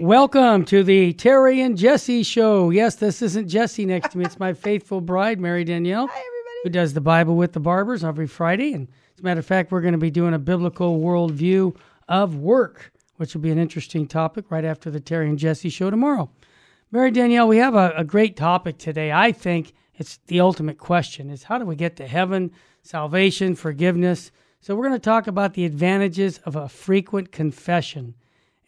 Welcome to the Terry and Jesse show. Yes, this isn't Jesse next to me. It's my faithful bride, Mary Danielle. Hi, everybody. Who does the Bible with the Barbers every Friday. And as a matter of fact, we're going to be doing a biblical worldview of work, which will be an interesting topic right after the Terry and Jesse show tomorrow. Mary Danielle, we have a, a great topic today. I think it's the ultimate question is how do we get to heaven, salvation, forgiveness? So we're going to talk about the advantages of a frequent confession.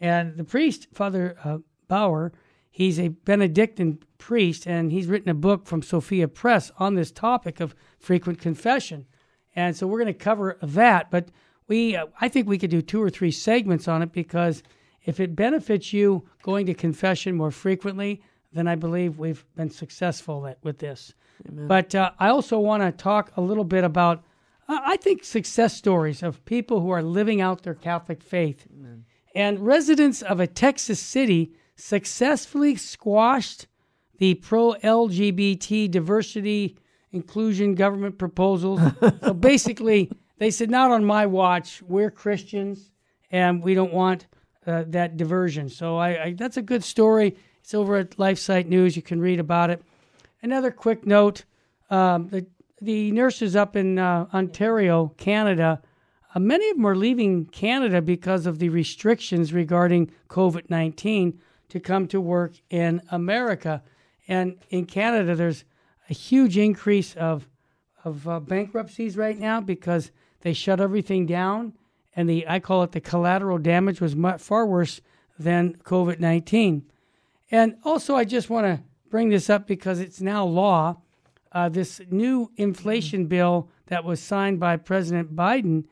And the priest, Father uh, Baur, he's a Benedictine priest, and he's written a book from Sophia Press on this topic of frequent confession. And so we're going to cover that, but we, uh, I think we could do two or three segments on it because if it benefits you going to confession more frequently, then I believe we've been successful at, with this. Amen. But uh, I also want to talk a little bit about, uh, I think, success stories of people who are living out their Catholic faith. Amen. And residents of a Texas city successfully squashed the pro LGBT diversity inclusion government proposals. so basically, they said, not on my watch. We're Christians and we don't want uh, that diversion. So I, I, that's a good story. It's over at LifeSite News. You can read about it. Another quick note um, the, the nurses up in uh, Ontario, Canada, uh, many of them are leaving Canada because of the restrictions regarding COVID 19 to come to work in America. And in Canada, there's a huge increase of, of uh, bankruptcies right now because they shut everything down. And the I call it the collateral damage was much, far worse than COVID 19. And also, I just want to bring this up because it's now law. Uh, this new inflation bill that was signed by President Biden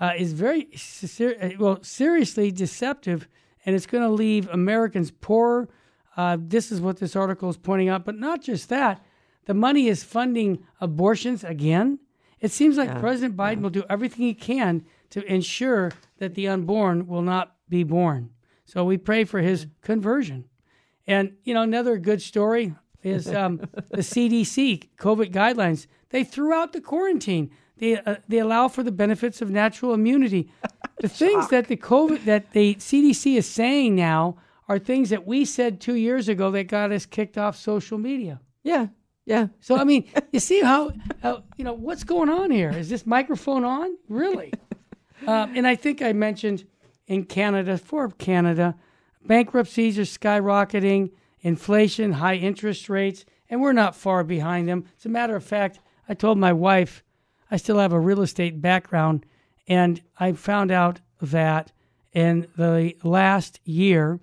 uh, is very ser- uh, well seriously deceptive, and it's going to leave Americans poorer. Uh, this is what this article is pointing out, but not just that. The money is funding abortions again. It seems like yeah, President Biden yeah. will do everything he can to ensure that the unborn will not be born. So we pray for his conversion. And you know, another good story is um, the CDC COVID guidelines. They threw out the quarantine. They uh, they allow for the benefits of natural immunity. The things that the COVID that the CDC is saying now are things that we said two years ago that got us kicked off social media. Yeah, yeah. So I mean, you see how, how you know what's going on here? Is this microphone on? Really? um, and I think I mentioned in Canada for Canada, bankruptcies are skyrocketing, inflation, high interest rates, and we're not far behind them. As a matter of fact, I told my wife I still have a real estate background, and I found out that in the last year,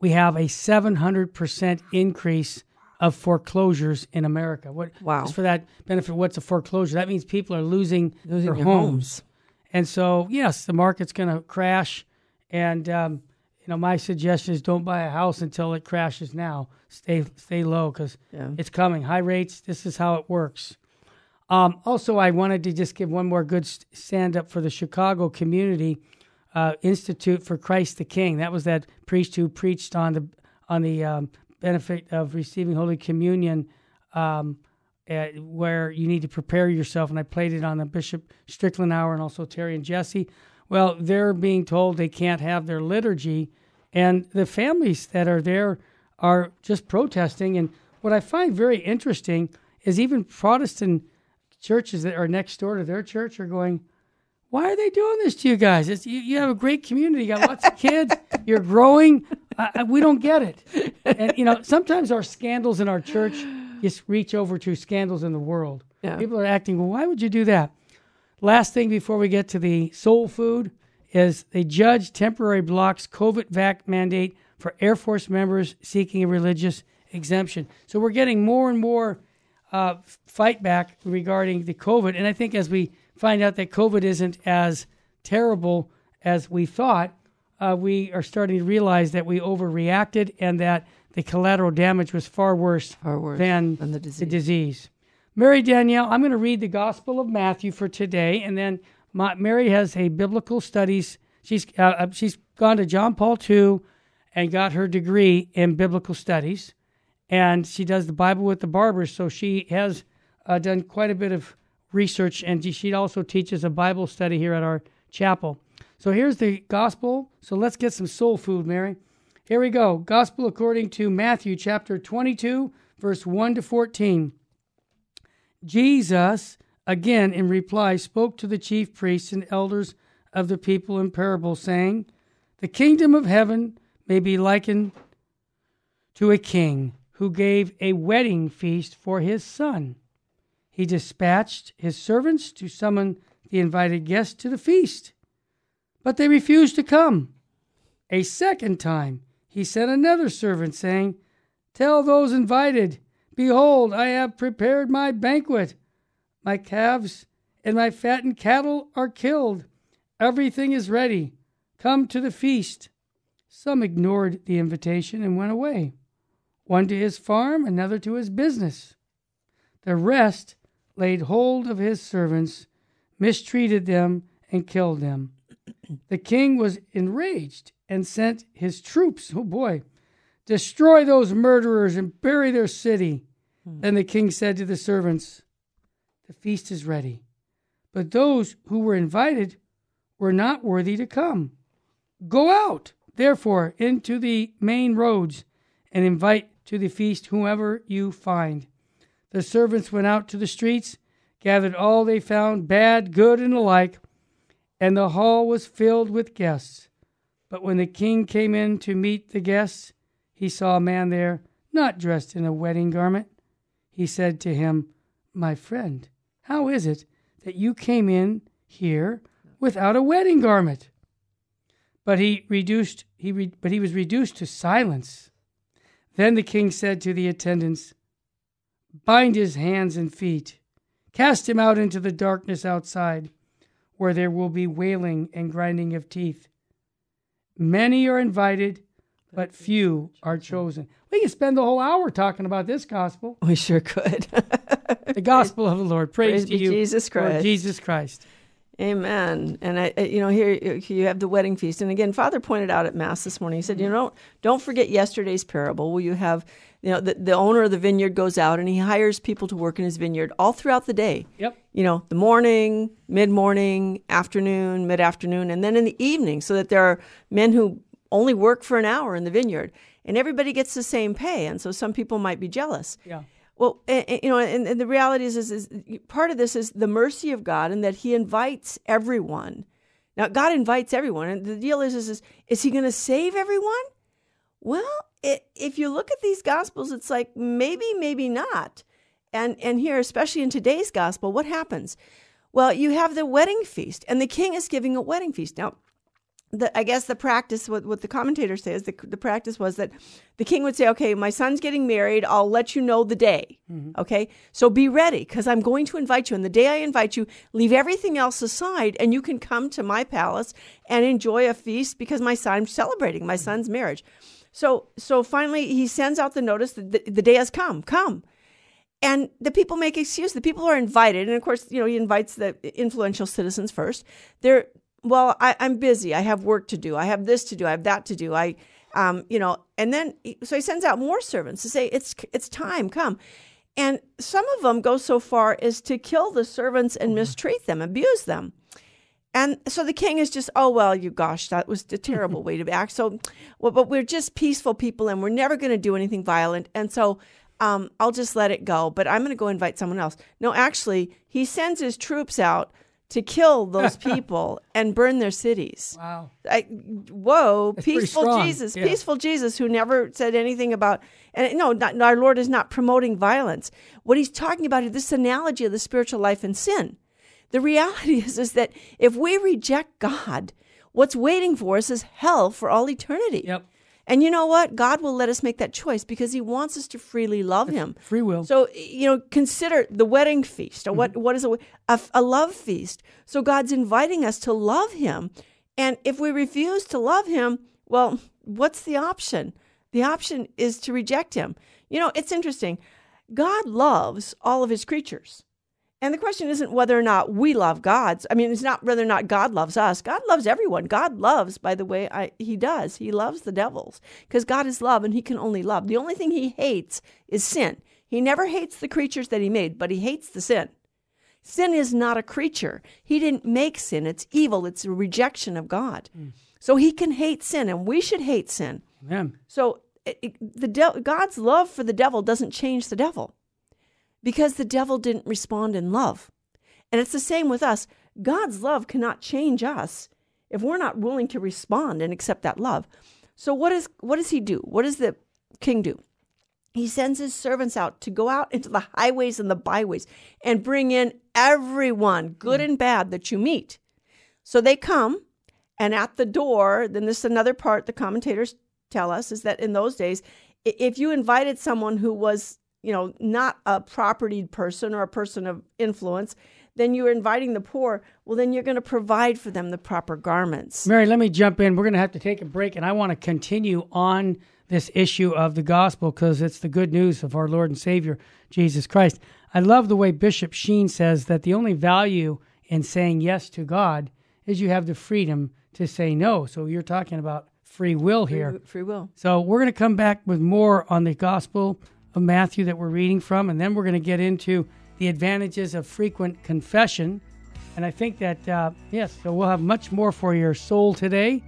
we have a 700% increase of foreclosures in America. What, wow. Just for that benefit, what's a foreclosure? That means people are losing, losing their homes. homes. And so, yes, the market's going to crash. And, um, you know, my suggestion is don't buy a house until it crashes now. Stay, stay low because yeah. it's coming. High rates, this is how it works. Um, also, I wanted to just give one more good stand up for the Chicago Community uh, Institute for Christ the King. That was that priest who preached on the on the um, benefit of receiving Holy Communion, um, at, where you need to prepare yourself. And I played it on the Bishop Strickland Hour and also Terry and Jesse. Well, they're being told they can't have their liturgy, and the families that are there are just protesting. And what I find very interesting is even Protestant churches that are next door to their church are going, why are they doing this to you guys? It's, you, you have a great community. You got lots of kids. You're growing. Uh, we don't get it. And, you know, sometimes our scandals in our church just reach over to scandals in the world. Yeah. People are acting, well, why would you do that? Last thing before we get to the soul food is a judge temporary blocks COVID vac mandate for Air Force members seeking a religious exemption. So we're getting more and more uh, fight back regarding the COVID. And I think as we find out that COVID isn't as terrible as we thought, uh, we are starting to realize that we overreacted and that the collateral damage was far worse, far worse than, than the, disease. the disease. Mary Danielle, I'm going to read the Gospel of Matthew for today, and then my, Mary has a biblical studies. She's uh, uh she's gone to John Paul II and got her degree in biblical studies and she does the Bible with the Barbers. So she has uh, done quite a bit of research, and she also teaches a Bible study here at our chapel. So here's the gospel. So let's get some soul food, Mary. Here we go. Gospel according to Matthew chapter 22, verse 1 to 14. Jesus, again in reply, spoke to the chief priests and elders of the people in parable, saying, The kingdom of heaven may be likened to a king who gave a wedding feast for his son. He dispatched his servants to summon the invited guests to the feast, but they refused to come. A second time he sent another servant, saying, Tell those invited, Behold, I have prepared my banquet. My calves and my fattened cattle are killed. Everything is ready. Come to the feast. Some ignored the invitation and went away, one to his farm, another to his business. The rest laid hold of his servants, mistreated them, and killed them. The king was enraged and sent his troops, oh boy, destroy those murderers and bury their city. Hmm. Then the king said to the servants, The feast is ready, but those who were invited were not worthy to come. Go out, therefore, into the main roads and invite to the feast whoever you find. The servants went out to the streets, gathered all they found, bad, good, and alike, and the hall was filled with guests. But when the king came in to meet the guests, he saw a man there not dressed in a wedding garment. He said to him, My friend, how is it that you came in here without a wedding garment? But he reduced he re, but he was reduced to silence. Then the king said to the attendants, Bind his hands and feet. Cast him out into the darkness outside, where there will be wailing and grinding of teeth. Many are invited, but few are chosen. We could spend the whole hour talking about this gospel. We sure could. the gospel of the Lord. Praise, Praise to you, Jesus Christ. Lord Jesus Christ. Amen. And I, you know, here you have the wedding feast, and again, Father pointed out at Mass this morning. He said, you know, don't don't forget yesterday's parable, where you have, you know, the, the owner of the vineyard goes out and he hires people to work in his vineyard all throughout the day. Yep. You know, the morning, mid morning, afternoon, mid afternoon, and then in the evening, so that there are men who only work for an hour in the vineyard, and everybody gets the same pay. And so some people might be jealous. Yeah. Well, you know, and, and the reality is, is, is, part of this is the mercy of God and that He invites everyone. Now, God invites everyone, and the deal is, is, is, is He going to save everyone? Well, it, if you look at these gospels, it's like maybe, maybe not. And and here, especially in today's gospel, what happens? Well, you have the wedding feast, and the king is giving a wedding feast. Now, the, I guess the practice, what, what the commentator says, the, the practice was that the king would say, okay, my son's getting married. I'll let you know the day. Mm-hmm. Okay. So be ready because I'm going to invite you. And the day I invite you, leave everything else aside and you can come to my palace and enjoy a feast because my son's celebrating my son's marriage. So, so finally he sends out the notice that the, the day has come, come. And the people make excuse. The people are invited, and of course, you know, he invites the influential citizens first. They're well, I, am busy. I have work to do. I have this to do. I have that to do. I, um, you know, and then so he sends out more servants to say it's it's time, come. And some of them go so far as to kill the servants and mm-hmm. mistreat them, abuse them. And so the king is just, oh well, you gosh, that was a terrible way to act. So, well, but we're just peaceful people, and we're never going to do anything violent. And so, um, I'll just let it go. But I'm going to go invite someone else. No, actually, he sends his troops out to kill those people and burn their cities. Wow. I, whoa, That's peaceful Jesus, yeah. peaceful Jesus who never said anything about, and no, not, our Lord is not promoting violence. What he's talking about is this analogy of the spiritual life and sin. The reality is, is that if we reject God, what's waiting for us is hell for all eternity. Yep. And you know what? God will let us make that choice because He wants us to freely love Him. Free will. So you know, consider the wedding feast, or mm-hmm. what what is a, a a love feast. So God's inviting us to love Him, and if we refuse to love Him, well, what's the option? The option is to reject Him. You know, it's interesting. God loves all of His creatures. And the question isn't whether or not we love God. I mean, it's not whether or not God loves us. God loves everyone. God loves, by the way, I, He does. He loves the devils because God is love and He can only love. The only thing He hates is sin. He never hates the creatures that He made, but He hates the sin. Sin is not a creature. He didn't make sin. It's evil. It's a rejection of God. Mm. So He can hate sin, and we should hate sin. Amen. So it, it- the de- God's love for the devil doesn't change the devil because the devil didn't respond in love. And it's the same with us. God's love cannot change us if we're not willing to respond and accept that love. So what is what does he do? What does the king do? He sends his servants out to go out into the highways and the byways and bring in everyone, good mm. and bad, that you meet. So they come, and at the door, then this is another part the commentators tell us is that in those days, if you invited someone who was, you know, not a propertied person or a person of influence, then you're inviting the poor. Well, then you're going to provide for them the proper garments. Mary, let me jump in. We're going to have to take a break, and I want to continue on this issue of the gospel because it's the good news of our Lord and Savior, Jesus Christ. I love the way Bishop Sheen says that the only value in saying yes to God is you have the freedom to say no. So you're talking about free will here. Free, free will. So we're going to come back with more on the Gospel of Matthew that we're reading from, and then we're going to get into the advantages of frequent confession. And I think that, uh, yes, so we'll have much more for your soul today.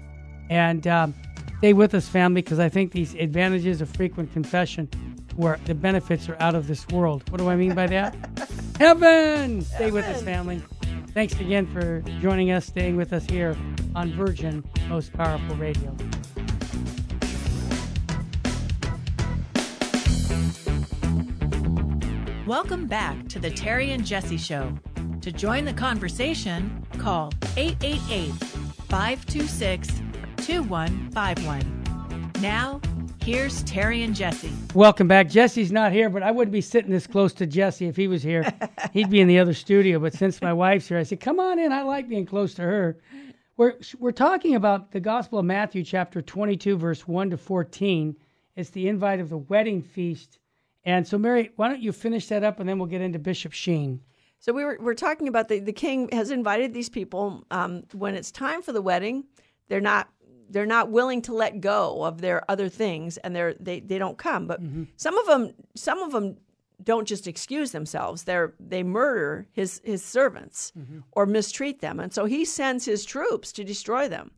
And um, stay with us, family, because I think these advantages of frequent confession, where the benefits are out of this world. What do I mean by that? Heaven! Stay with us, family. Thanks again for joining us, staying with us here on Virgin Most Powerful Radio. Welcome back to the Terry and Jesse Show. To join the conversation, call 888 526 2151. Now, here's Terry and Jesse. Welcome back. Jesse's not here, but I wouldn't be sitting this close to Jesse if he was here. He'd be in the other studio. But since my wife's here, I said, "Come on in. I like being close to her." We're we're talking about the Gospel of Matthew, chapter twenty-two, verse one to fourteen. It's the invite of the wedding feast. And so, Mary, why don't you finish that up, and then we'll get into Bishop Sheen. So we were we're talking about the the king has invited these people. Um, when it's time for the wedding, they're not they're not willing to let go of their other things, and they're they they don't come. But some of them some of them don't just excuse themselves. They're they murder his his servants or mistreat them, and so he sends his troops to destroy them.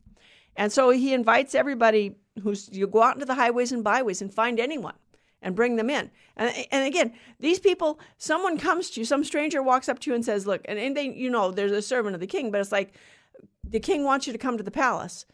And so he invites everybody who's you go out into the highways and byways and find anyone and bring them in. And, and again, these people, someone comes to you, some stranger walks up to you and says, "Look," and, and they, you know, there's a servant of the king, but it's like the king wants you to come to the palace.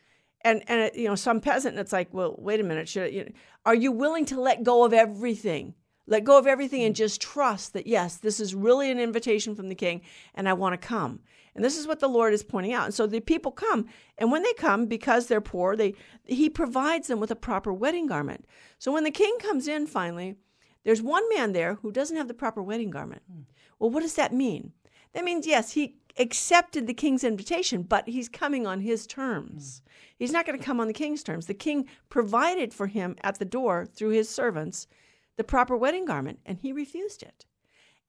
And and it, you know, some peasant, and it's like, well, wait a minute, should you, are you willing to let go of everything? Let go of everything and mm. just trust that yes, this is really an invitation from the king, and I want to come. And this is what the Lord is pointing out. And so the people come, and when they come, because they're poor, they he provides them with a proper wedding garment. So when the king comes in finally, there's one man there who doesn't have the proper wedding garment. Hmm. Well, what does that mean? That means yes, he accepted the king's invitation, but he's coming on his terms. Hmm. He's not going to come on the king's terms. The king provided for him at the door through his servants the proper wedding garment, and he refused it.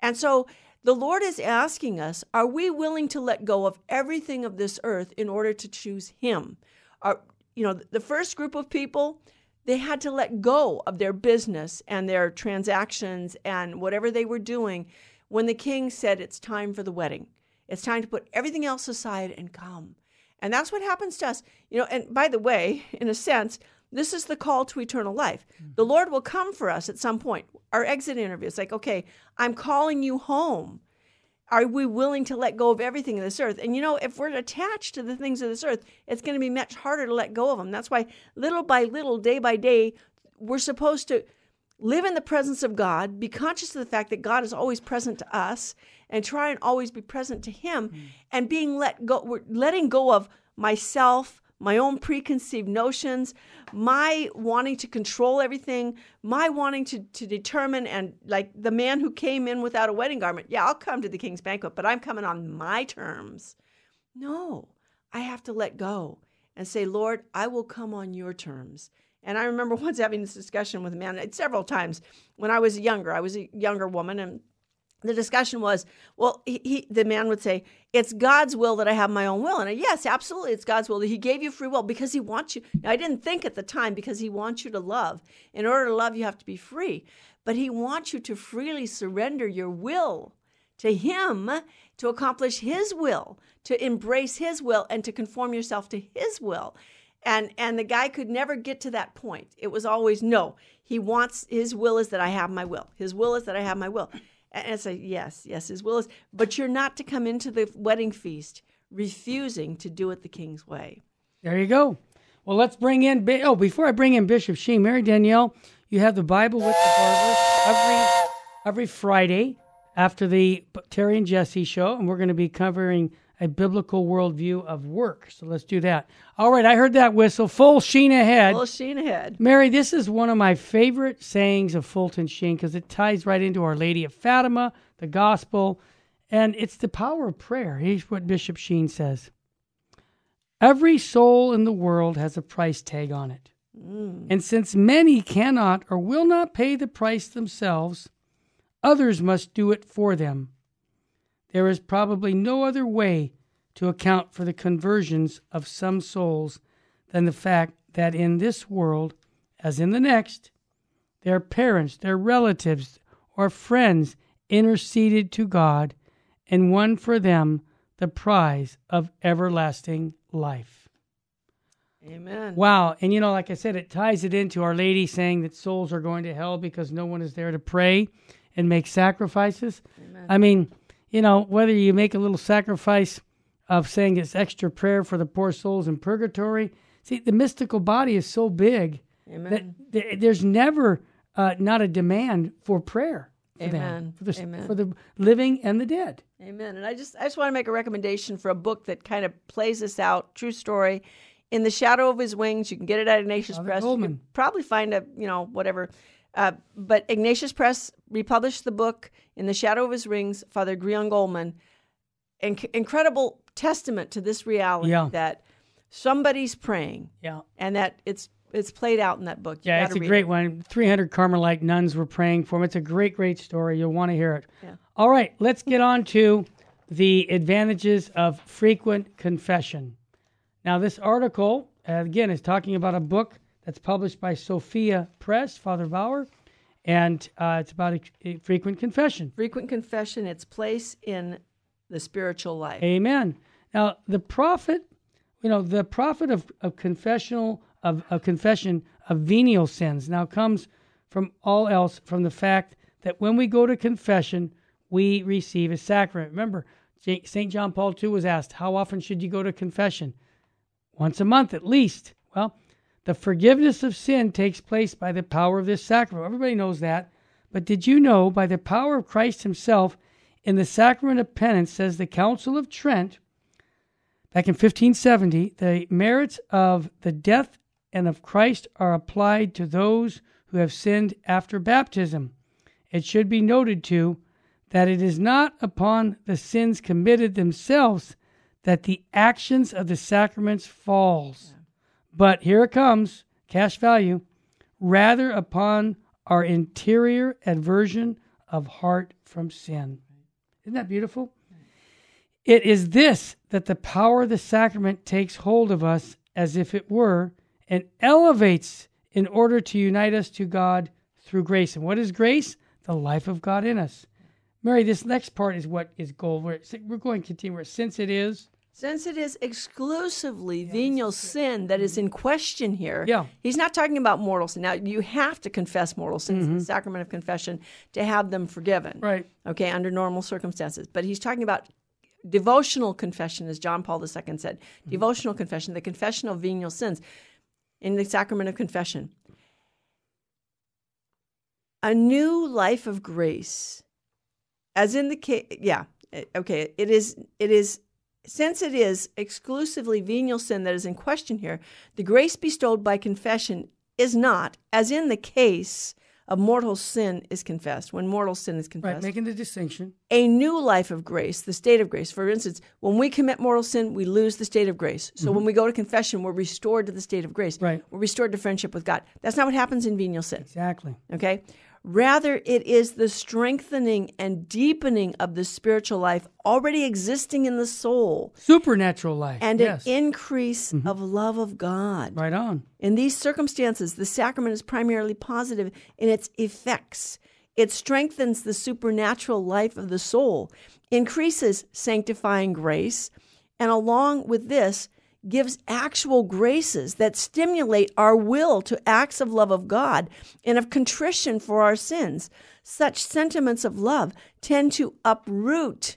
And so the Lord is asking us are we willing to let go of everything of this earth in order to choose Him? Are, you know, the first group of people, they had to let go of their business and their transactions and whatever they were doing when the king said it's time for the wedding. It's time to put everything else aside and come. And that's what happens to us. You know, and by the way, in a sense, this is the call to eternal life. The mm-hmm. Lord will come for us at some point. Our exit interview, is like, okay, I'm calling you home. Are we willing to let go of everything in this earth? And you know, if we're attached to the things of this earth, it's going to be much harder to let go of them. That's why, little by little, day by day, we're supposed to live in the presence of God, be conscious of the fact that God is always present to us, and try and always be present to Him. Mm. And being let go, we're letting go of myself, my own preconceived notions, my wanting to control everything, my wanting to, to determine, and like the man who came in without a wedding garment, yeah, I'll come to the king's banquet, but I'm coming on my terms. No, I have to let go and say, Lord, I will come on your terms. And I remember once having this discussion with a man uh, several times when I was younger. I was a younger woman, and the discussion was, well, he, he, the man would say, "It's God's will that I have my own will," and I, yes, absolutely, it's God's will that He gave you free will because He wants you. Now, I didn't think at the time because He wants you to love. In order to love, you have to be free, but He wants you to freely surrender your will to Him to accomplish His will, to embrace His will, and to conform yourself to His will. and and the guy could never get to that point. It was always no. He wants his will is that I have my will. His will is that I have my will. And it's like yes, yes, his will is. But you're not to come into the wedding feast refusing to do it the king's way. There you go. Well, let's bring in. Oh, before I bring in Bishop Sheen, Mary Danielle, you have the Bible with the Barbers every every Friday after the Terry and Jesse show, and we're going to be covering a biblical worldview of work. So let's do that. All right, I heard that whistle. Full sheen ahead. Full sheen ahead. Mary, this is one of my favorite sayings of Fulton Sheen because it ties right into Our Lady of Fatima, the gospel, and it's the power of prayer. Here's what Bishop Sheen says Every soul in the world has a price tag on it. Mm. And since many cannot or will not pay the price themselves, others must do it for them. There is probably no other way to account for the conversions of some souls than the fact that in this world, as in the next, their parents, their relatives, or friends interceded to God and won for them the prize of everlasting life. Amen. Wow. And you know, like I said, it ties it into Our Lady saying that souls are going to hell because no one is there to pray and make sacrifices. Amen. I mean, you know, whether you make a little sacrifice of saying it's extra prayer for the poor souls in purgatory. See, the mystical body is so big Amen. that th- there's never uh, not a demand for prayer. For Amen. Them, for the, Amen. for the living and the dead. Amen. And I just I just want to make a recommendation for a book that kind of plays this out. True story. In the Shadow of His Wings, you can get it at Ignatius Father Press. Goldmann. You can probably find a you know whatever uh, but Ignatius Press republished the book In the Shadow of His Wings, Father Gereon Goldmann. Inc- incredible testament to this reality yeah. that somebody's praying. Yeah. And that it's it's played out in that book. You yeah, it's a great it. one. 300 Carmelite nuns were praying for him. It's a great, great story. You'll want to hear it. Yeah. All right, let's get on to the advantages of frequent confession. Now, this article, uh, again, is talking about a book that's published by Sophia Press, Father Baur, and uh, it's about a, a frequent confession. Frequent confession, its place in the spiritual life. Amen. Now, the profit, you know, the profit of, of confessional of, of confession of venial sins now comes from all else from the fact that when we go to confession, we receive a sacrament. Remember, St. John Paul II was asked, How often should you go to confession? Once a month at least. Well, the forgiveness of sin takes place by the power of this sacrament. Everybody knows that. But did you know, by the power of Christ Himself, in the sacrament of penance, says the Council of Trent, back in 1570, the merits of the death and of Christ are applied to those who have sinned after baptism. It should be noted, too, that it is not upon the sins committed themselves that the actions of the sacraments falls. But here it comes cash value, rather upon our interior aversion of heart from sin. Isn't that beautiful? It is this that the power of the sacrament takes hold of us as if it were and elevates in order to unite us to God through grace. And what is grace? The life of God in us. Mary, this next part is what is gold. We're, going to continue. where Since it is since it is exclusively venial sin that is in question here, yeah. he's not talking about mortal sin. Now, you have to confess mortal sins mm-hmm. in the mm-hmm. sacrament of confession to have them forgiven. Right. Okay, under normal circumstances. But he's talking about devotional confession, as John Paul II said. Mm-hmm. Devotional confession, the confession of venial sins in the sacrament of confession. A new life of grace, as in the case, yeah, okay, it is, it is since it is exclusively venial sin that is in question here, the grace bestowed by confession is not, as in the case of mortal sin is confessed, when mortal sin is confessed. Right, making the distinction. A new life of grace, the state of grace. For instance, when we commit mortal sin, we lose the state of grace. So mm-hmm. when we go to confession, we're restored to the state of grace. Right. We're restored to friendship with God. That's not what happens in venial sin. Exactly. Okay? Rather, it is the strengthening and deepening of the spiritual life already existing in the soul. Supernatural life. And yes. an increase mm-hmm. of love of God. Right on. In these circumstances, the sacrament is primarily positive in its effects. It strengthens the supernatural life of the soul, increases sanctifying grace, and along with this, gives actual graces that stimulate our will to acts of love of God and of contrition for our sins. Such sentiments of love tend to uproot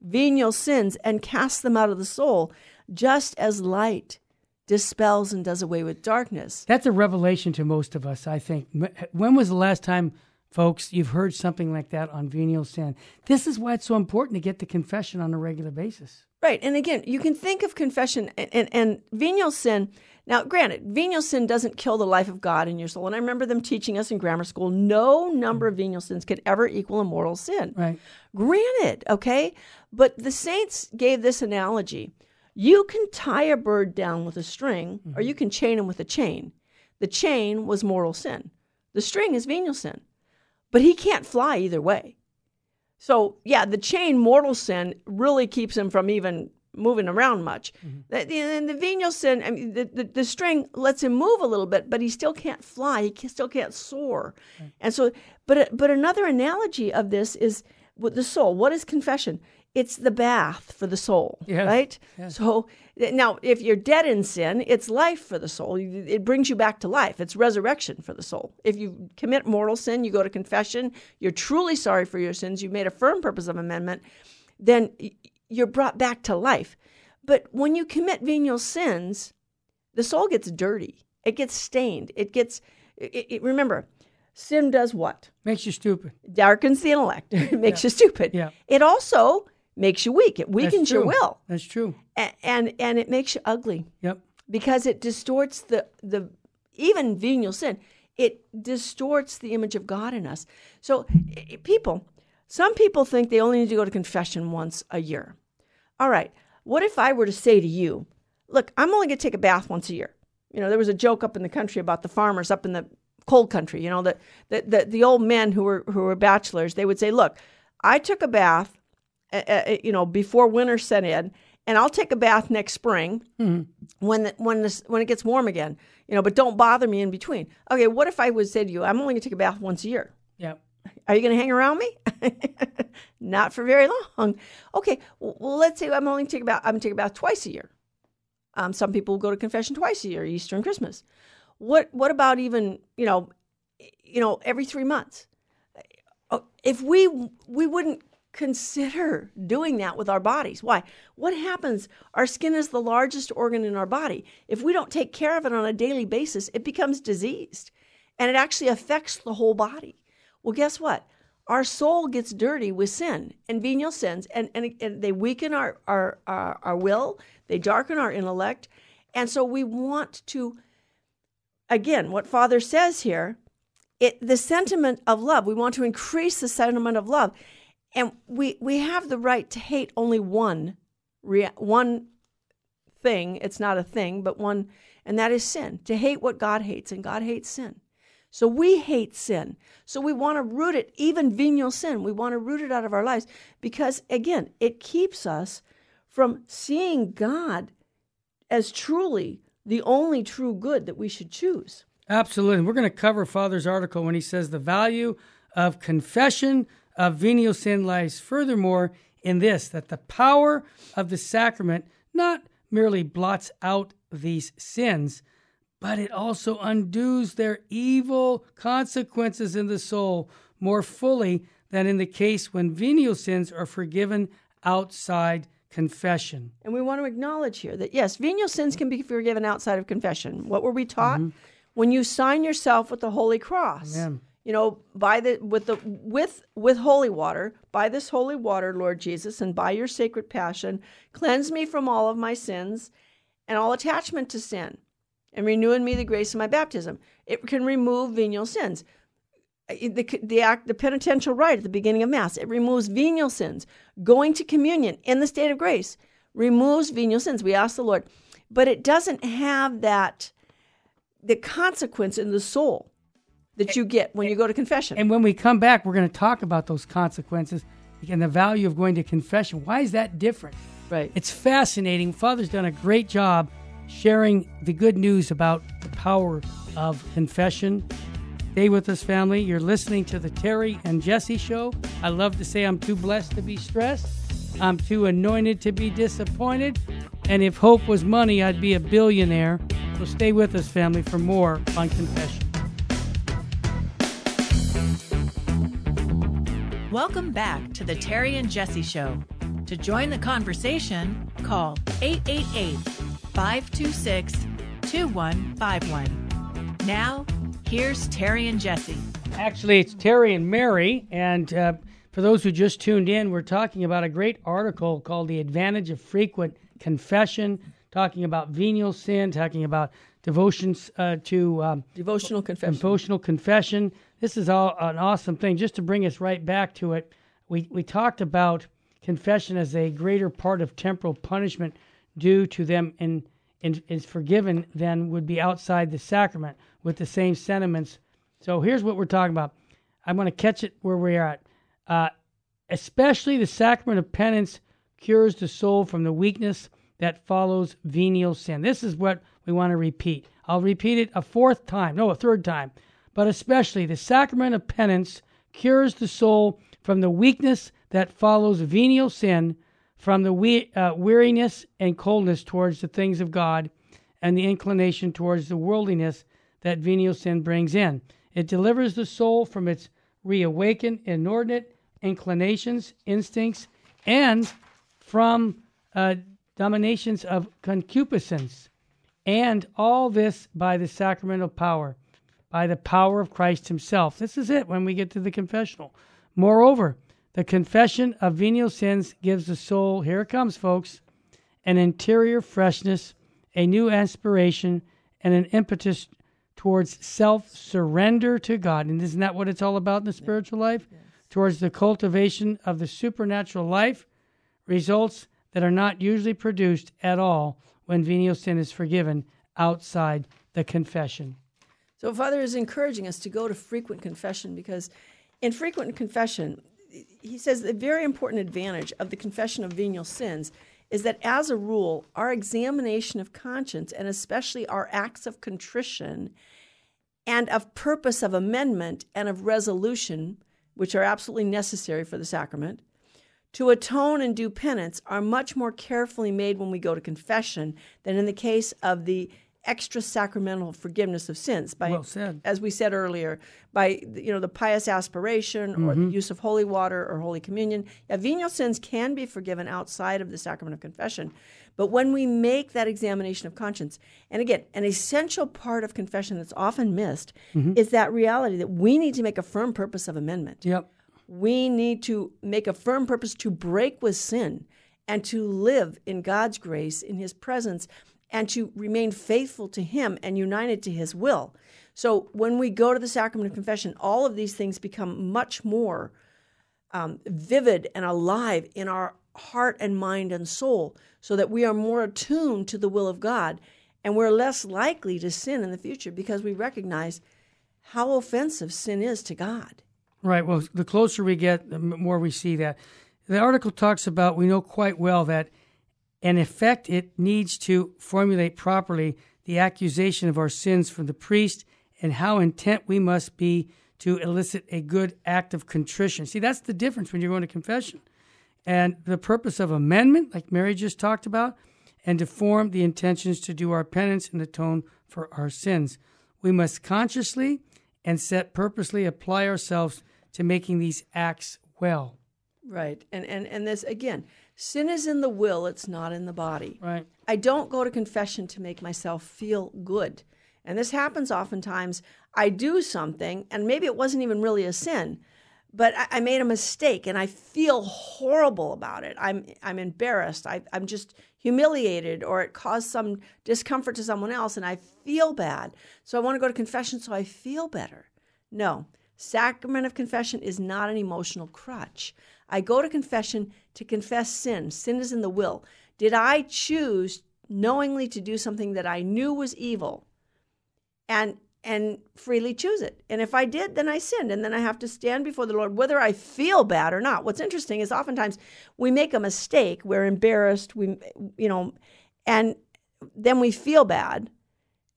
venial sins and cast them out of the soul, just as light dispels and does away with darkness. That's a revelation to most of us, I think. When was the last time, folks, you've heard something like that on venial sin? This is why it's so important to get the confession on a regular basis. Right. And again, you can think of confession and, and, and, venial sin. Now, granted, venial sin doesn't kill the life of God in your soul. And I remember them teaching us in grammar school no number of venial sins could ever equal a mortal sin. Right. Granted, okay? But the saints gave this analogy you can tie a bird down with a string, mm-hmm. or you can chain him with a chain. The chain was mortal sin, the string is venial sin. But he can't fly either way. So, yeah, the chain mortal sin really keeps him from even moving around much. Mm-hmm. And the, venial sin, I mean, the, the, the, string lets him move a little bit, but he still can't fly. He still can't soar. Right. And so, but but another analogy of this is with the soul. What is confession? It's the bath for the soul, yes. right? Yes. So now, if you're dead in sin, it's life for the soul. It brings you back to life. It's resurrection for the soul. If you commit mortal sin, you go to confession, you're truly sorry for your sins, you've made a firm purpose of amendment, then you're brought back to life. But when you commit venial sins, the soul gets dirty. It gets stained. It gets, it, it, remember, sin does what? Makes you stupid. Darkens the intellect. it makes yeah. you stupid. Yeah. It also makes you weak. It weakens your will. That's true. And, and and it makes you ugly. Yep. Because it distorts the the even venial sin. It distorts the image of God in us. So people, some people think they only need to go to confession once a year. All right. What if I were to say to you, look, I'm only going to take a bath once a year. You know, there was a joke up in the country about the farmers up in the cold country. You know, the the the, the old men who were who were bachelors. They would say, look, I took a bath uh, you know, before winter set in, and I'll take a bath next spring mm-hmm. when the, when this when it gets warm again. You know, but don't bother me in between. Okay, what if I would say to you, I'm only going to take a bath once a year? Yeah. Are you going to hang around me? Not for very long. Okay. Well, let's say I'm only take about I'm take a bath twice a year. Um, some people go to confession twice a year, Easter and Christmas. What What about even you know, you know, every three months? Oh, if we we wouldn't consider doing that with our bodies. Why? What happens? Our skin is the largest organ in our body. If we don't take care of it on a daily basis, it becomes diseased and it actually affects the whole body. Well, guess what? Our soul gets dirty with sin and venial sins, and, and, and they weaken our, our, our, our will, they darken our intellect. And so we want to, again, what Father says here, it, the sentiment of love, we want to increase the sentiment of love and we we have the right to hate only one one thing. It's not a thing but one and that is sin. To hate what god hates and god hates sin. So we hate sin. So we want to root it even venial sin. We want to root it out of our lives because again it keeps us from seeing god as truly the only true good that we should choose. Absolutely. We're going to cover father's article when he says the value of confession of venial sin lies furthermore in this that the power of the sacrament not merely blots out these sins, but it also undoes their evil consequences in the soul more fully than in the case when venial sins are forgiven outside confession. And we want to acknowledge here that yes, venial sins can be forgiven outside of confession. What were we taught? Mm-hmm. When you sign yourself with the Holy Cross. Amen you know by the with the with with holy water by this holy water lord jesus and by your sacred passion cleanse me from all of my sins and all attachment to sin and renew in me the grace of my baptism. It can remove venial sins. The, the act the penitential rite at the beginning of mass it removes venial sins. Going to communion in the state of grace removes venial sins. We ask the lord. But it doesn't have that the consequence in the soul that you get when you go to confession. And when we come back, we're going to talk about those consequences and the value of going to confession. Why is that different? Right. It's fascinating. Father's done a great job sharing the good news about the power of confession. Stay with us, family. You're listening to the Terry and Jesse show. I love to say I'm too blessed to be stressed. I'm too anointed to be disappointed. And if hope was money, I'd be a billionaire. So stay with us, family, for more on confession. Welcome back to the Terry and Jesse Show. To join the conversation, call 888 526 2151. Now, here's Terry and Jesse. Actually, it's Terry and Mary. And uh, for those who just tuned in, we're talking about a great article called The Advantage of Frequent Confession, talking about venial sin, talking about devotions uh, to um, Devotional confession. devotional confession. This is all an awesome thing. Just to bring us right back to it, we, we talked about confession as a greater part of temporal punishment due to them in is forgiven than would be outside the sacrament with the same sentiments. So here's what we're talking about. I'm going to catch it where we're at. Uh, especially the sacrament of penance cures the soul from the weakness that follows venial sin. This is what we want to repeat. I'll repeat it a fourth time, no, a third time. But especially the sacrament of penance cures the soul from the weakness that follows venial sin, from the we- uh, weariness and coldness towards the things of God, and the inclination towards the worldliness that venial sin brings in. It delivers the soul from its reawakened inordinate inclinations, instincts, and from uh, dominations of concupiscence. And all this by the sacramental power, by the power of Christ Himself. This is it when we get to the confessional. Moreover, the confession of venial sins gives the soul, here it comes, folks, an interior freshness, a new aspiration, and an impetus towards self surrender to God. And isn't that what it's all about in the spiritual life? Towards the cultivation of the supernatural life, results that are not usually produced at all when venial sin is forgiven outside the confession. So, Father is encouraging us to go to frequent confession because in frequent confession, he says the very important advantage of the confession of venial sins is that as a rule, our examination of conscience and especially our acts of contrition and of purpose of amendment and of resolution, which are absolutely necessary for the sacrament, to atone and do penance are much more carefully made when we go to confession than in the case of the extra sacramental forgiveness of sins by Well as we said earlier by you know the pious aspiration or the mm-hmm. use of holy water or holy communion. Yeah, venial sins can be forgiven outside of the sacrament of confession but when we make that examination of conscience and again an essential part of confession that's often missed mm-hmm. is that reality that we need to make a firm purpose of amendment. Yep. we need to make a firm purpose to break with sin and to live in God's grace, in His presence, and to remain faithful to Him and united to His will. So when we go to the sacrament of confession, all of these things become much more um, vivid and alive in our heart and mind and soul, so that we are more attuned to the will of God and we're less likely to sin in the future because we recognize how offensive sin is to God. Right. Well, the closer we get, the more we see that. The article talks about we know quite well that, in effect, it needs to formulate properly the accusation of our sins from the priest and how intent we must be to elicit a good act of contrition. See, that's the difference when you're going to confession. And the purpose of amendment, like Mary just talked about, and to form the intentions to do our penance and atone for our sins. We must consciously and set purposely apply ourselves to making these acts well. Right. And and and this again, sin is in the will, it's not in the body. Right. I don't go to confession to make myself feel good. And this happens oftentimes. I do something and maybe it wasn't even really a sin, but I, I made a mistake and I feel horrible about it. I'm I'm embarrassed. I, I'm just humiliated or it caused some discomfort to someone else and I feel bad. So I want to go to confession so I feel better. No. Sacrament of confession is not an emotional crutch. I go to confession to confess sin. Sin is in the will. Did I choose knowingly to do something that I knew was evil and and freely choose it? And if I did, then I sinned and then I have to stand before the Lord whether I feel bad or not. What's interesting is oftentimes we make a mistake, we're embarrassed, we you know, and then we feel bad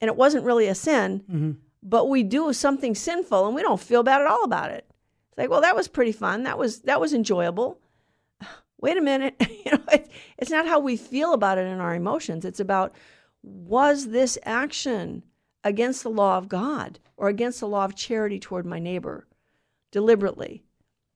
and it wasn't really a sin mm-hmm. but we do something sinful and we don't feel bad at all about it. It's like, well, that was pretty fun. That was that was enjoyable. wait a minute, you know, it, it's not how we feel about it in our emotions. It's about was this action against the law of God or against the law of charity toward my neighbor deliberately?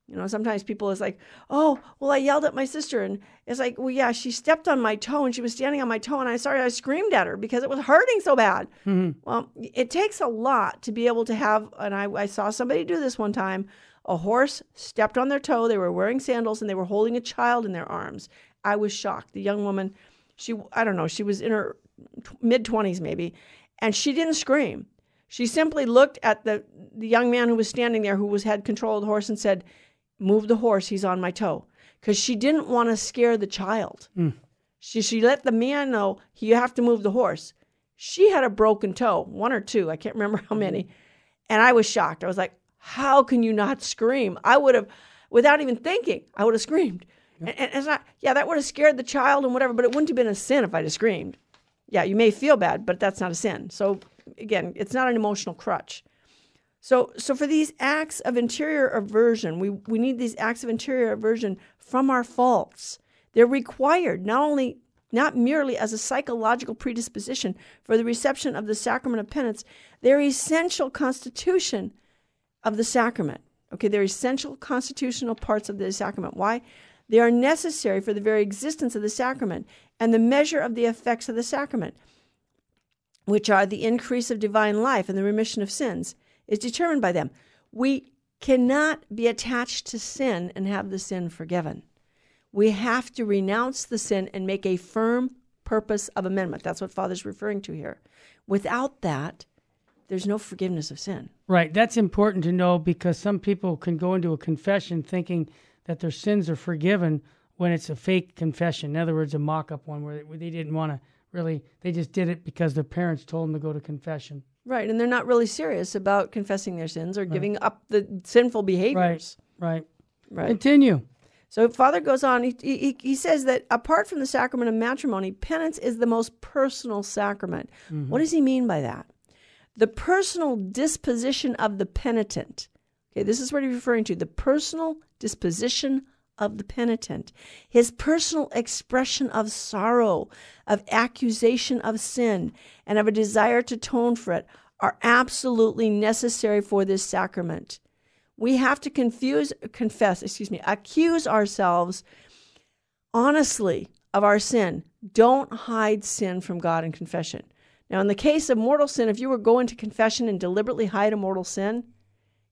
You know, sometimes people is like, oh, well, I yelled at my sister, and it's like, well, yeah, she stepped on my toe, and she was standing on my toe, and I sorry, I screamed at her because it was hurting so bad. Mm-hmm. Well, it takes a lot to be able to have, and I, I saw somebody do this one time. A horse stepped on their toe. They were wearing sandals, and they were holding a child in their arms. I was shocked. The young woman, she, I don't know, she was in her mid twenties maybe, and she didn't scream. She simply looked at the the young man who was standing there, who was had control of the horse, and said move the horse, he's on my toe. Because she didn't want to scare the child. Mm. She, she let the man know, you have to move the horse. She had a broken toe, one or two, I can't remember how many. And I was shocked. I was like, how can you not scream? I would have, without even thinking, I would have screamed. And, and it's not, yeah, that would have scared the child and whatever, but it wouldn't have been a sin if I'd have screamed. Yeah, you may feel bad, but that's not a sin. So again, it's not an emotional crutch. So, so for these acts of interior aversion, we, we need these acts of interior aversion from our faults. They're required not only not merely as a psychological predisposition for the reception of the sacrament of penance, they're essential constitution of the sacrament. Okay, they're essential constitutional parts of the sacrament. Why? They are necessary for the very existence of the sacrament and the measure of the effects of the sacrament, which are the increase of divine life and the remission of sins is determined by them. We cannot be attached to sin and have the sin forgiven. We have to renounce the sin and make a firm purpose of amendment. That's what Father's referring to here. Without that, there's no forgiveness of sin. Right. That's important to know because some people can go into a confession thinking that their sins are forgiven when it's a fake confession. In other words, a mock up one where they didn't want to really, they just did it because their parents told them to go to confession. Right, and they're not really serious about confessing their sins or right. giving up the sinful behaviors. Right, right. Right. Continue. So Father goes on, he, he, he, says that apart from the sacrament of matrimony, penance is the most personal sacrament. Mm-hmm. What does he mean by that? The personal disposition of the penitent. Okay, this is what he's referring to the personal disposition of the penitent, his personal expression of sorrow, of accusation of sin, and of a desire to atone for it are absolutely necessary for this sacrament. We have to confuse, confess, excuse me, accuse ourselves honestly of our sin. Don't hide sin from God in confession. Now, in the case of mortal sin, if you were going to confession and deliberately hide a mortal sin,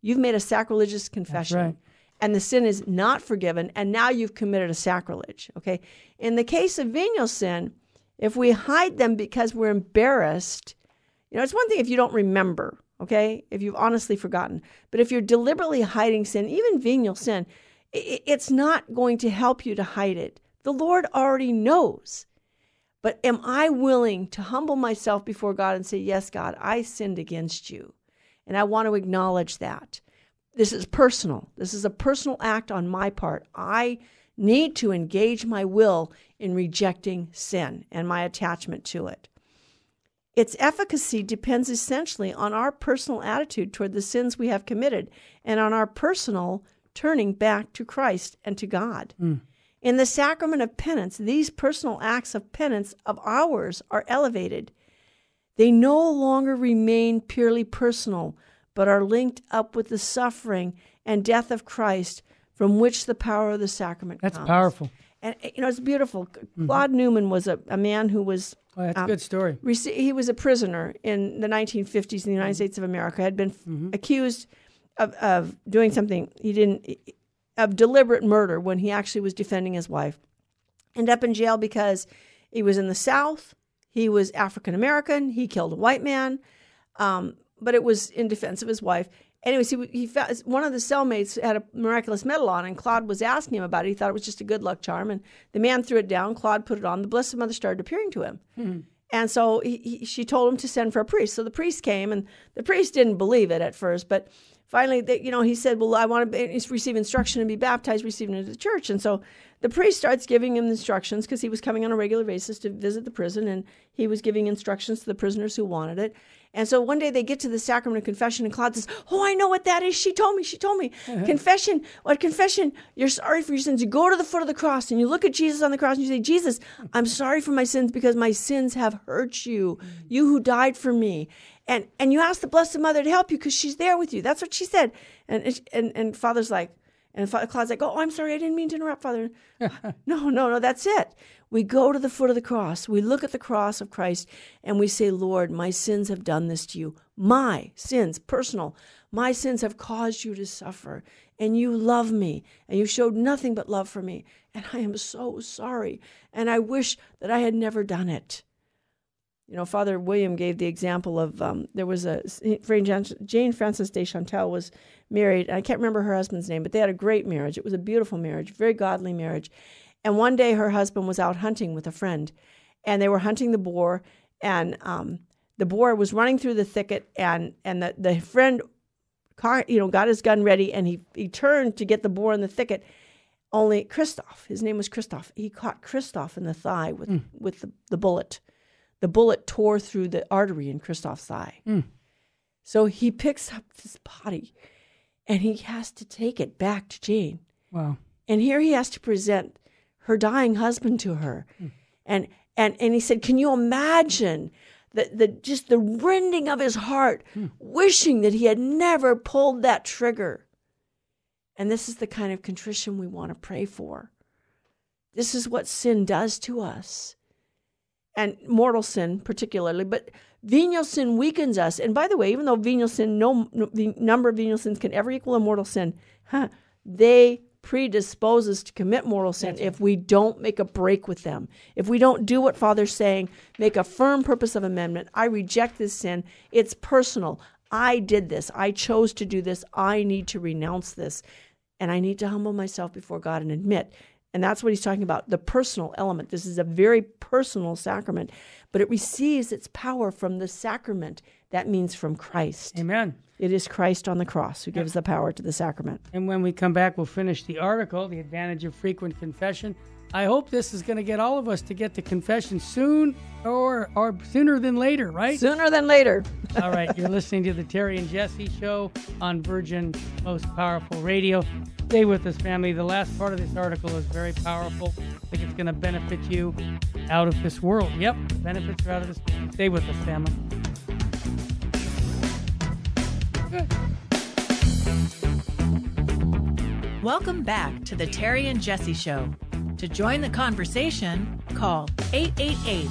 you've made a sacrilegious confession. Right and the sin is not forgiven, and now you've committed a sacrilege. Okay. In the case of venial sin, if we hide them because we're embarrassed, you know, it's one thing if you don't remember, okay, if you've honestly forgotten. But if you're deliberately hiding sin, even venial sin, it's not going to help you to hide it. The Lord already knows. But am I willing to humble myself before God and say, Yes, God, I sinned against you? And I want to acknowledge that. This is personal. This is a personal act on my part. I need to engage my will in rejecting sin and my attachment to it. Its efficacy depends essentially on our personal attitude toward the sins we have committed and on our personal turning back to Christ and to God. Mm. In the sacrament of penance, these personal acts of penance of ours are elevated. They no longer remain purely personal, but are linked up with the suffering and death of Christ from which the power of the sacrament that's comes. powerful. And, you know, it's beautiful. Mm-hmm. Claude Newman was a, a man who was. Oh, that's um, a good story. He was a prisoner in the 1950s in the United mm-hmm. States of America, had been mm-hmm. accused of, of doing something he didn't, of deliberate murder when he actually was defending his wife. Ended up in jail because he was in the South, he was African American, he killed a white man. Um, but it was in defense of his wife. Anyways, he, he found, one of the cellmates had a miraculous medal on, and Claude was asking him about it. He thought it was just a good luck charm, and the man threw it down. Claude put it on. The Blessed Mother started appearing to him. Mm-hmm. And so he, he, she told him to send for a priest. So the priest came, and the priest didn't believe it at first, but finally, they, you know, he said, "Well, I want to be, receive instruction and be baptized, receive into the church." And so the priest starts giving him instructions because he was coming on a regular basis to visit the prison, and he was giving instructions to the prisoners who wanted it. And so one day they get to the sacrament of confession, and Claude says, "Oh, I know what that is. She told me. She told me. Uh-huh. confession. What confession? You're sorry for your sins. You go to the foot of the cross and you look at Jesus on the cross and you say, Jesus, I'm sorry for my sins because my sins have hurt you. Mm. You who died for me." And and you ask the Blessed Mother to help you because she's there with you. That's what she said. And and and Father's like, and Father Claude's like, "Oh, I'm sorry. I didn't mean to interrupt, Father." no, no, no. That's it. We go to the foot of the cross. We look at the cross of Christ and we say, Lord, my sins have done this to you. My sins, personal. My sins have caused you to suffer. And you love me. And you showed nothing but love for me. And I am so sorry. And I wish that I had never done it. You know, Father William gave the example of um, there was a Jane Frances de Chantal was married. I can't remember her husband's name, but they had a great marriage. It was a beautiful marriage, very godly marriage. And one day her husband was out hunting with a friend, and they were hunting the boar, and um, the boar was running through the thicket, and and the, the friend, car, you know, got his gun ready, and he he turned to get the boar in the thicket. Only Christoph, his name was Christoph. He caught Christoph in the thigh with mm. with the, the bullet. The bullet tore through the artery in Christoph's eye. Mm. So he picks up this body and he has to take it back to Jane. Wow. And here he has to present her dying husband to her. Mm. And and and he said, "Can you imagine the the just the rending of his heart, mm. wishing that he had never pulled that trigger?" And this is the kind of contrition we want to pray for. This is what sin does to us. And mortal sin particularly, but venial sin weakens us. And by the way, even though venial sin, no, no the number of venial sins can ever equal a mortal sin, huh, they predispose us to commit mortal sin That's if we don't make a break with them. If we don't do what Father's saying, make a firm purpose of amendment. I reject this sin. It's personal. I did this. I chose to do this. I need to renounce this. And I need to humble myself before God and admit. And that's what he's talking about the personal element. This is a very personal sacrament, but it receives its power from the sacrament. That means from Christ. Amen. It is Christ on the cross who gives the power to the sacrament. And when we come back, we'll finish the article, The Advantage of Frequent Confession. I hope this is going to get all of us to get to confession soon or or sooner than later, right? Sooner than later. all right, you're listening to the Terry and Jesse show on Virgin Most Powerful Radio. Stay with us, family. The last part of this article is very powerful. I think it's going to benefit you out of this world. Yep, benefits are out of this. Stay with us, family. Welcome back to the Terry and Jesse Show. To join the conversation, call 888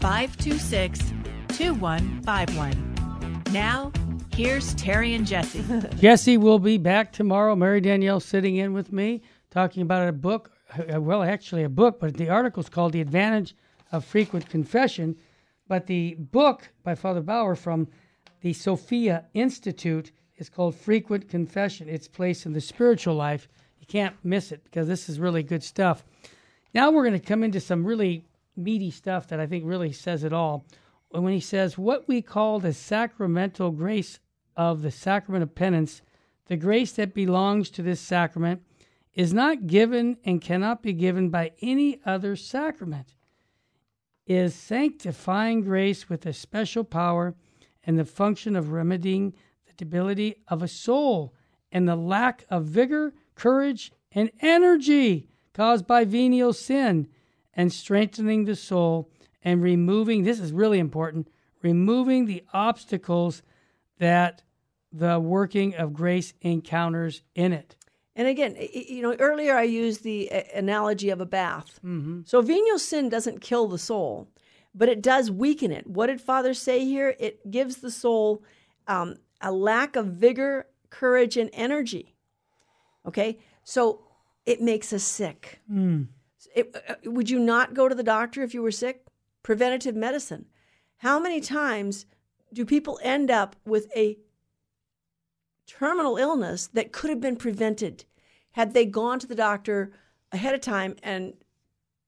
526 2151. Now, here's Terry and Jesse. Jesse will be back tomorrow. Mary Danielle sitting in with me talking about a book. Uh, well, actually, a book, but the article is called The Advantage of Frequent Confession. But the book by Father Baur from the Sophia Institute is called Frequent Confession. Its place in the spiritual life. You can't miss it because this is really good stuff. Now we're going to come into some really meaty stuff that I think really says it all. When he says, What we call the sacramental grace of the sacrament of penance, the grace that belongs to this sacrament, is not given and cannot be given by any other sacrament, is sanctifying grace with a special power and the function of remedying the debility of a soul and the lack of vigor, courage, and energy caused by venial sin and strengthening the soul and removing this is really important removing the obstacles that the working of grace encounters in it and again you know earlier i used the analogy of a bath mm-hmm. so venial sin doesn't kill the soul but it does weaken it. What did Father say here? It gives the soul um, a lack of vigor, courage, and energy. Okay, so it makes us sick. Mm. It, uh, would you not go to the doctor if you were sick? Preventative medicine. How many times do people end up with a terminal illness that could have been prevented had they gone to the doctor ahead of time and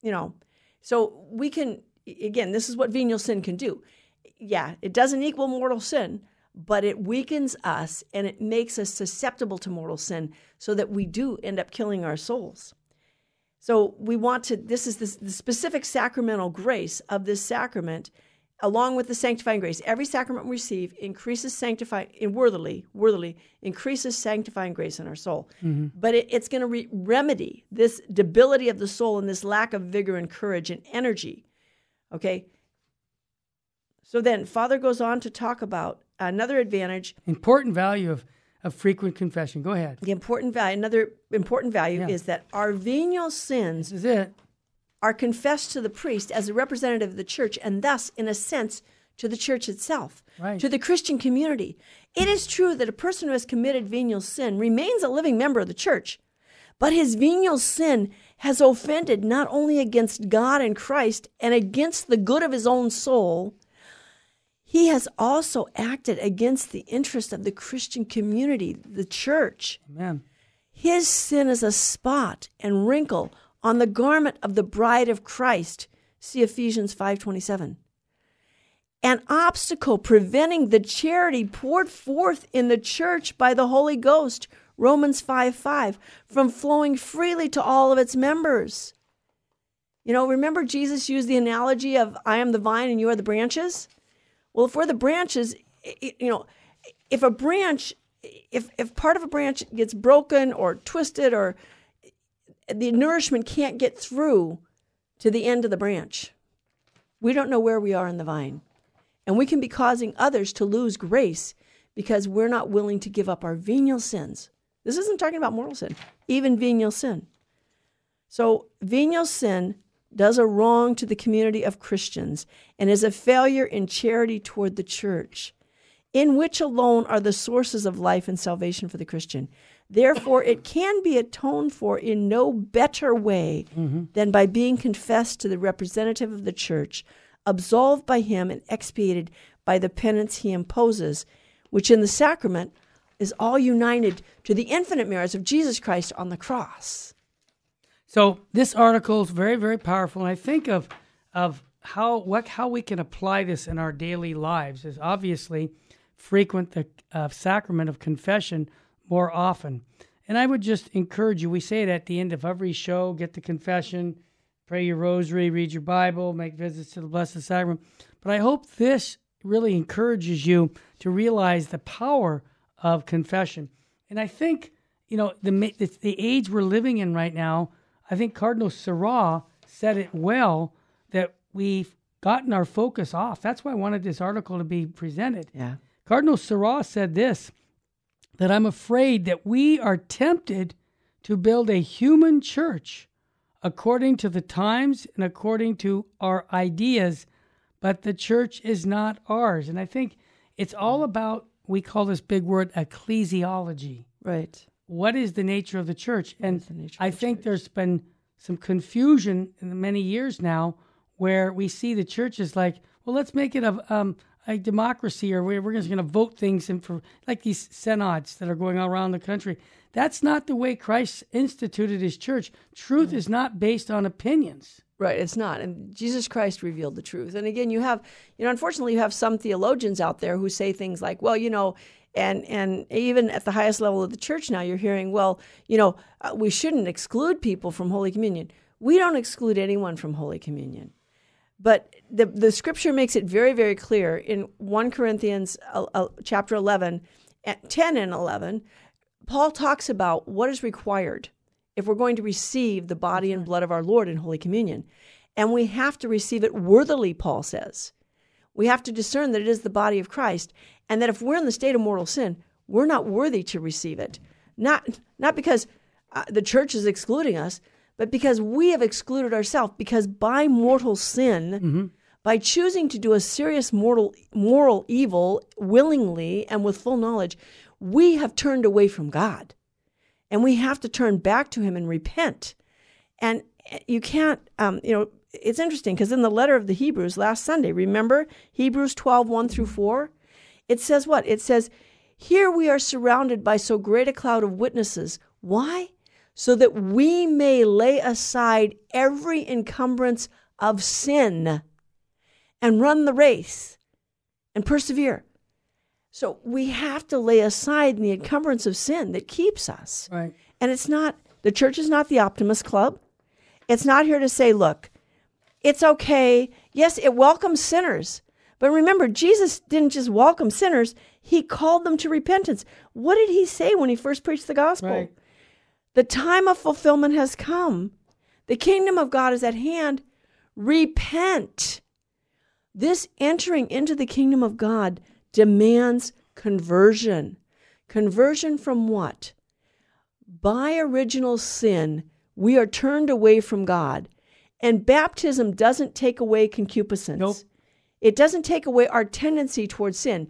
you know so we can again, this is what venial sin can do. Yeah, it doesn't equal mortal sin, but it weakens us and it makes us susceptible to mortal sin so that we do end up killing our souls. So we want to, this is the, the specific sacramental grace of this sacrament along with the sanctifying grace. Every sacrament we receive increases sanctifying, in worthily, worthily increases sanctifying grace in our soul. Mm-hmm. But it, it's going to re- remedy this debility of the soul and this lack of vigor and courage and energy. Okay. So then, Father goes on to talk about another advantage. Important value of, of frequent confession. Go ahead. The important value, another important value Yeah. is that our venial sins This is it. are confessed to the priest as a representative of the church and thus, in a sense, to the church itself, Right. to the Christian community. It is true that a person who has committed venial sin remains a living member of the church, but his venial sin has offended not only against God and Christ and against the good of his own soul, he has also acted against the interest of the Christian community, the church. Amen. His sin is a spot and wrinkle on the garment of the bride of Christ. See Ephesians 5:27. An obstacle preventing the charity poured forth in the church by the Holy Ghost, Romans 5 5, from flowing freely to all of its members. You know, remember Jesus used the analogy of I am the vine and you are the branches? Well, if we're the branches, you know, if a branch, if, if part of a branch gets broken or twisted or the nourishment can't get through to the end of the branch, we don't know where we are in the vine. And we can be causing others to lose grace because we're not willing to give up our venial sins. This isn't talking about mortal sin, even venial sin. So, venial sin does a wrong to the community of Christians and is a failure in charity toward the church, in which alone are the sources of life and salvation for the Christian. Therefore, it can be atoned for in no better way mm-hmm. than by being confessed to the representative of the church, absolved by him, and expiated by the penance he imposes, which in the sacrament is all united to the infinite merits of Jesus Christ on the cross. So this article is very, very powerful, and I think of of how what how we can apply this in our daily lives is obviously frequent the uh, sacrament of confession more often. And I would just encourage you. We say it at the end of every show: get the confession, pray your rosary, read your Bible, make visits to the Blessed Sacrament. But I hope this really encourages you to realize the power of confession. And I think you know the the, the age we're living in right now. I think Cardinal Sarah said it well that we've gotten our focus off. That's why I wanted this article to be presented. Yeah. Cardinal Sarah said this that I'm afraid that we are tempted to build a human church according to the times and according to our ideas, but the church is not ours. And I think it's all about, we call this big word ecclesiology Right. What is the nature of the church? And the I the think there's been some confusion in the many years now where we see the church is like, well, let's make it a um, a democracy, or we're, we're just going to vote things in for like these synods that are going on around the country. That's not the way Christ instituted his church. Truth is not based on opinions. Right, it's not. And Jesus Christ revealed the truth. And again, you have, you know, unfortunately, you have some theologians out there who say things like, well, you know, and and even at the highest level of the church now, you're hearing, well, you know, uh, we shouldn't exclude people from Holy Communion. We don't exclude anyone from Holy Communion. But the, the scripture makes it very, very clear in 1 Corinthians uh, uh, chapter 11, at 10 and 11, Paul talks about what is required if we're going to receive the body and blood of our Lord in Holy Communion. And we have to receive it worthily, Paul says. We have to discern that it is the body of Christ, and that if we're in the state of mortal sin, we're not worthy to receive it. Not, not because uh, the church is excluding us, but because we have excluded ourselves. Because by mortal sin, by choosing to do a serious mortal, moral evil willingly and with full knowledge, we have turned away from God. And we have to turn back to Him and repent. And you can't, um, you know, it's interesting because in the letter of the Hebrews last Sunday, remember Hebrews 12, 1 through 4? It says what? It says, Here we are surrounded by so great a cloud of witnesses. Why? So that we may lay aside every encumbrance of sin and run the race and persevere. So we have to lay aside the encumbrance of sin that keeps us. Right. And it's not, the church is not the Optimist Club. It's not here to say, look, it's okay. Yes, it welcomes sinners, But remember, Jesus didn't just welcome sinners, he called them to repentance. What did he say when he first preached the gospel? Right. The time of fulfillment has come. The kingdom of God is at hand. Repent. This entering into the kingdom of God demands conversion. Conversion from what? By original sin, we are turned away from God. And baptism doesn't take away concupiscence. Nope. It doesn't take away our tendency towards sin.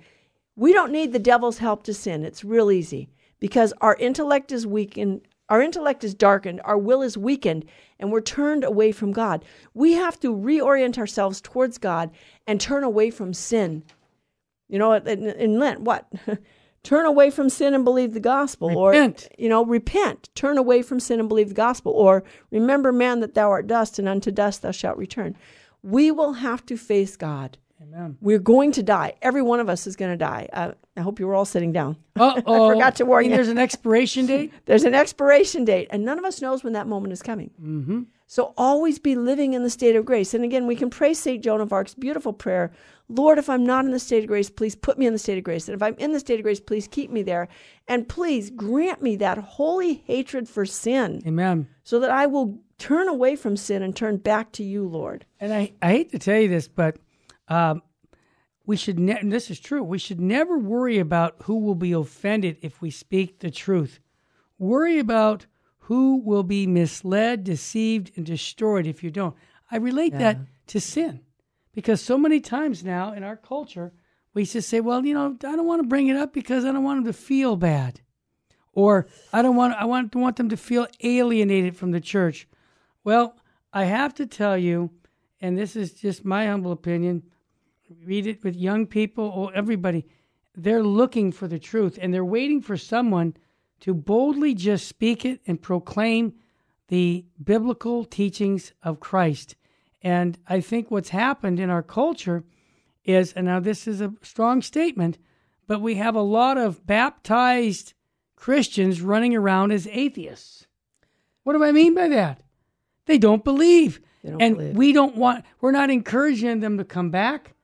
We don't need the devil's help to sin. It's real easy because our intellect is weakened, our intellect is darkened, our will is weakened, and we're turned away from God. We have to reorient ourselves towards God and turn away from sin. You know, in, in Lent, what? turn away from sin and believe the gospel. Repent. Or, you know, repent. Turn away from sin and believe the gospel. Or remember, man, that thou art dust, and unto dust thou shalt return. We will have to face God. Amen. We're going to die. Every one of us is going to die. Uh, I hope you were all sitting down. Oh. I forgot to warn you. There's an expiration date. There's an expiration date, and none of us knows when that moment is coming. Mm-hmm. So always be living in the state of grace. And again, we can pray St. Joan of Arc's beautiful prayer Lord, if I'm not in the state of grace, please put me in the state of grace. And if I'm in the state of grace, please keep me there. And please grant me that holy hatred for sin Amen. so that I will turn away from sin and turn back to you, Lord. And I, I hate to tell you this, but um, we should, ne- and this is true, we should never worry about who will be offended if we speak the truth. Worry about who will be misled, deceived, and destroyed if you don't. I relate that to sin because so many times now in our culture, we just say, well, you know, I don't want to bring it up because I don't want them to feel bad. Or I don't want I want want them to feel alienated from the church. Well, I have to tell you, and this is just my humble opinion, read it with young people or everybody, they're looking for the truth and they're waiting for someone to boldly just speak it and proclaim the biblical teachings of Christ. And I think what's happened in our culture is, and now this is a strong statement, but we have a lot of baptized Christians running around as atheists. What do I mean by that? They don't believe. They don't and believe. we don't want, we're not encouraging them to come back.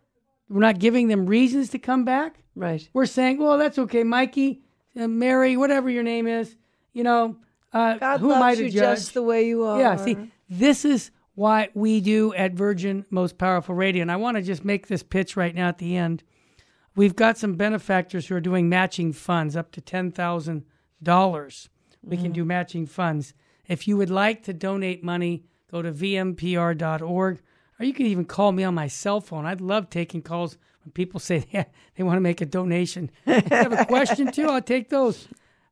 We're not giving them reasons to come back. Right. We're saying, well, that's okay, Mikey, uh, Mary, whatever your name is, you know, uh, God who am I loves to you judge? just the way you are. Yeah, see, this is what we do at Virgin Most Powerful Radio. And I want to just make this pitch right now at the end. We've got some benefactors who are doing matching funds up to $10,000. We can mm. do matching funds. If you would like to donate money, go to vmpr.org or you can even call me on my cell phone. I'd love taking calls when people say they, they want to make a donation. You have a question too, I'll take those.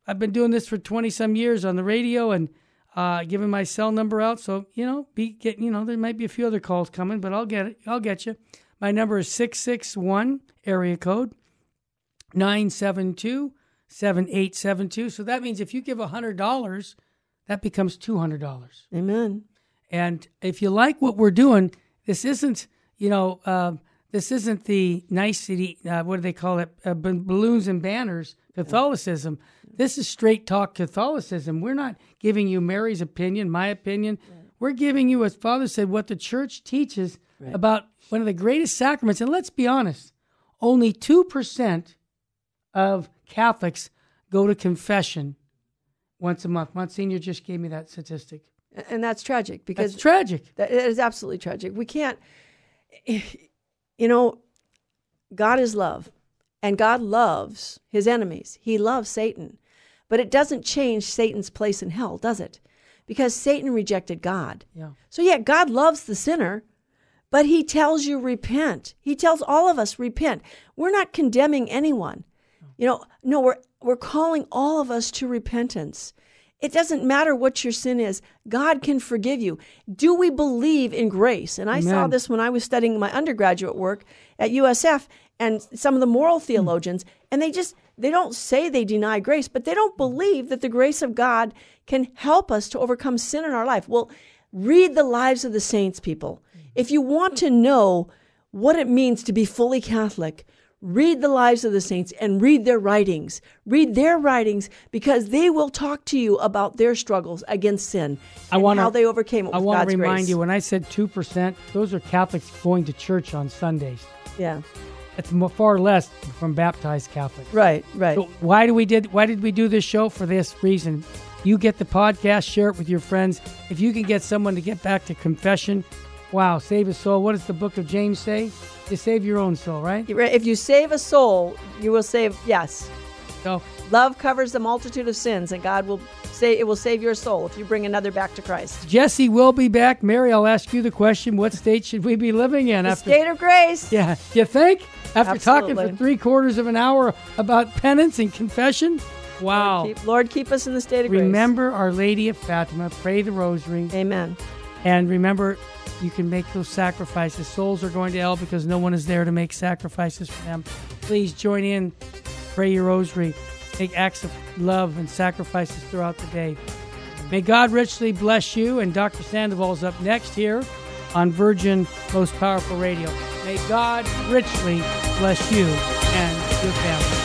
I've been doing this for 20 some years on the radio and uh, giving my cell number out. So, you know, be get, you know, there might be a few other calls coming, but I'll get it. I'll get you. My number is 661 area code 972 7872. So that means if you give $100, that becomes $200. Amen. And if you like what we're doing, this isn't, you know, uh, this isn't the nicety, uh, what do they call it? Uh, balloons and banners, Catholicism. This is straight talk Catholicism. We're not giving you Mary's opinion, my opinion. We're giving you, as Father said, what the church teaches about one of the greatest sacraments. And let's be honest, only 2% of Catholics go to confession once a month. Monsignor just gave me that statistic. And that's tragic because That's tragic. That it is absolutely tragic. We can't, you know, God is love, and God loves his enemies. He loves Satan, but it doesn't change Satan's place in hell, does it? Because Satan rejected God. Yeah. So, yeah, God loves the sinner, but he tells you repent. He tells all of us repent. We're not condemning anyone. You know, no, we're we're calling all of us to repentance. It doesn't matter what your sin is. God can forgive you. Do we believe in grace? And I saw this when I was studying my undergraduate work at USF and some of the moral hmm. theologians and they just they don't say they deny grace, but they don't hmm. believe that the grace of God can help us to overcome sin in our life. Well, read the lives of the saints, people. Hmm. If you want to know what it means to be fully Catholic, read the lives of the saints and read their writings. Read their writings because they will talk to you about their struggles against sin I and wanna- how they overcame it I want to remind grace. you when I said 2%, those are Catholics going to church on Sundays. Yeah. It's far less from baptized Catholics. Right. Right. So why do we did why did we do this show for this reason? You get the podcast, share it with your friends. If you can get someone to get back to confession, wow, save a soul. What does the book of James say? You save your own soul, right? if you save a soul, you will save. Yes. So Love covers the multitude of sins, and God will say it will save your soul if you bring another back to Christ. Jesse will be back. Mary, I'll ask you the question: What state should we be living in The after? state of grace. Yeah, you think after talking for three quarters of an hour about penance and confession? Wow. Keep, Lord, keep us in the state of grace. Remember Our Lady of Fatima. Pray the Rosary. Amen. And remember, you can make those sacrifices. Souls are going to hell because no one is there to make sacrifices for them. Please join in, pray your rosary, make acts of love and sacrifices throughout the day. May God richly bless you. And Dr. Sandoval is up next here on Virgin Most Powerful Radio. May God richly bless you and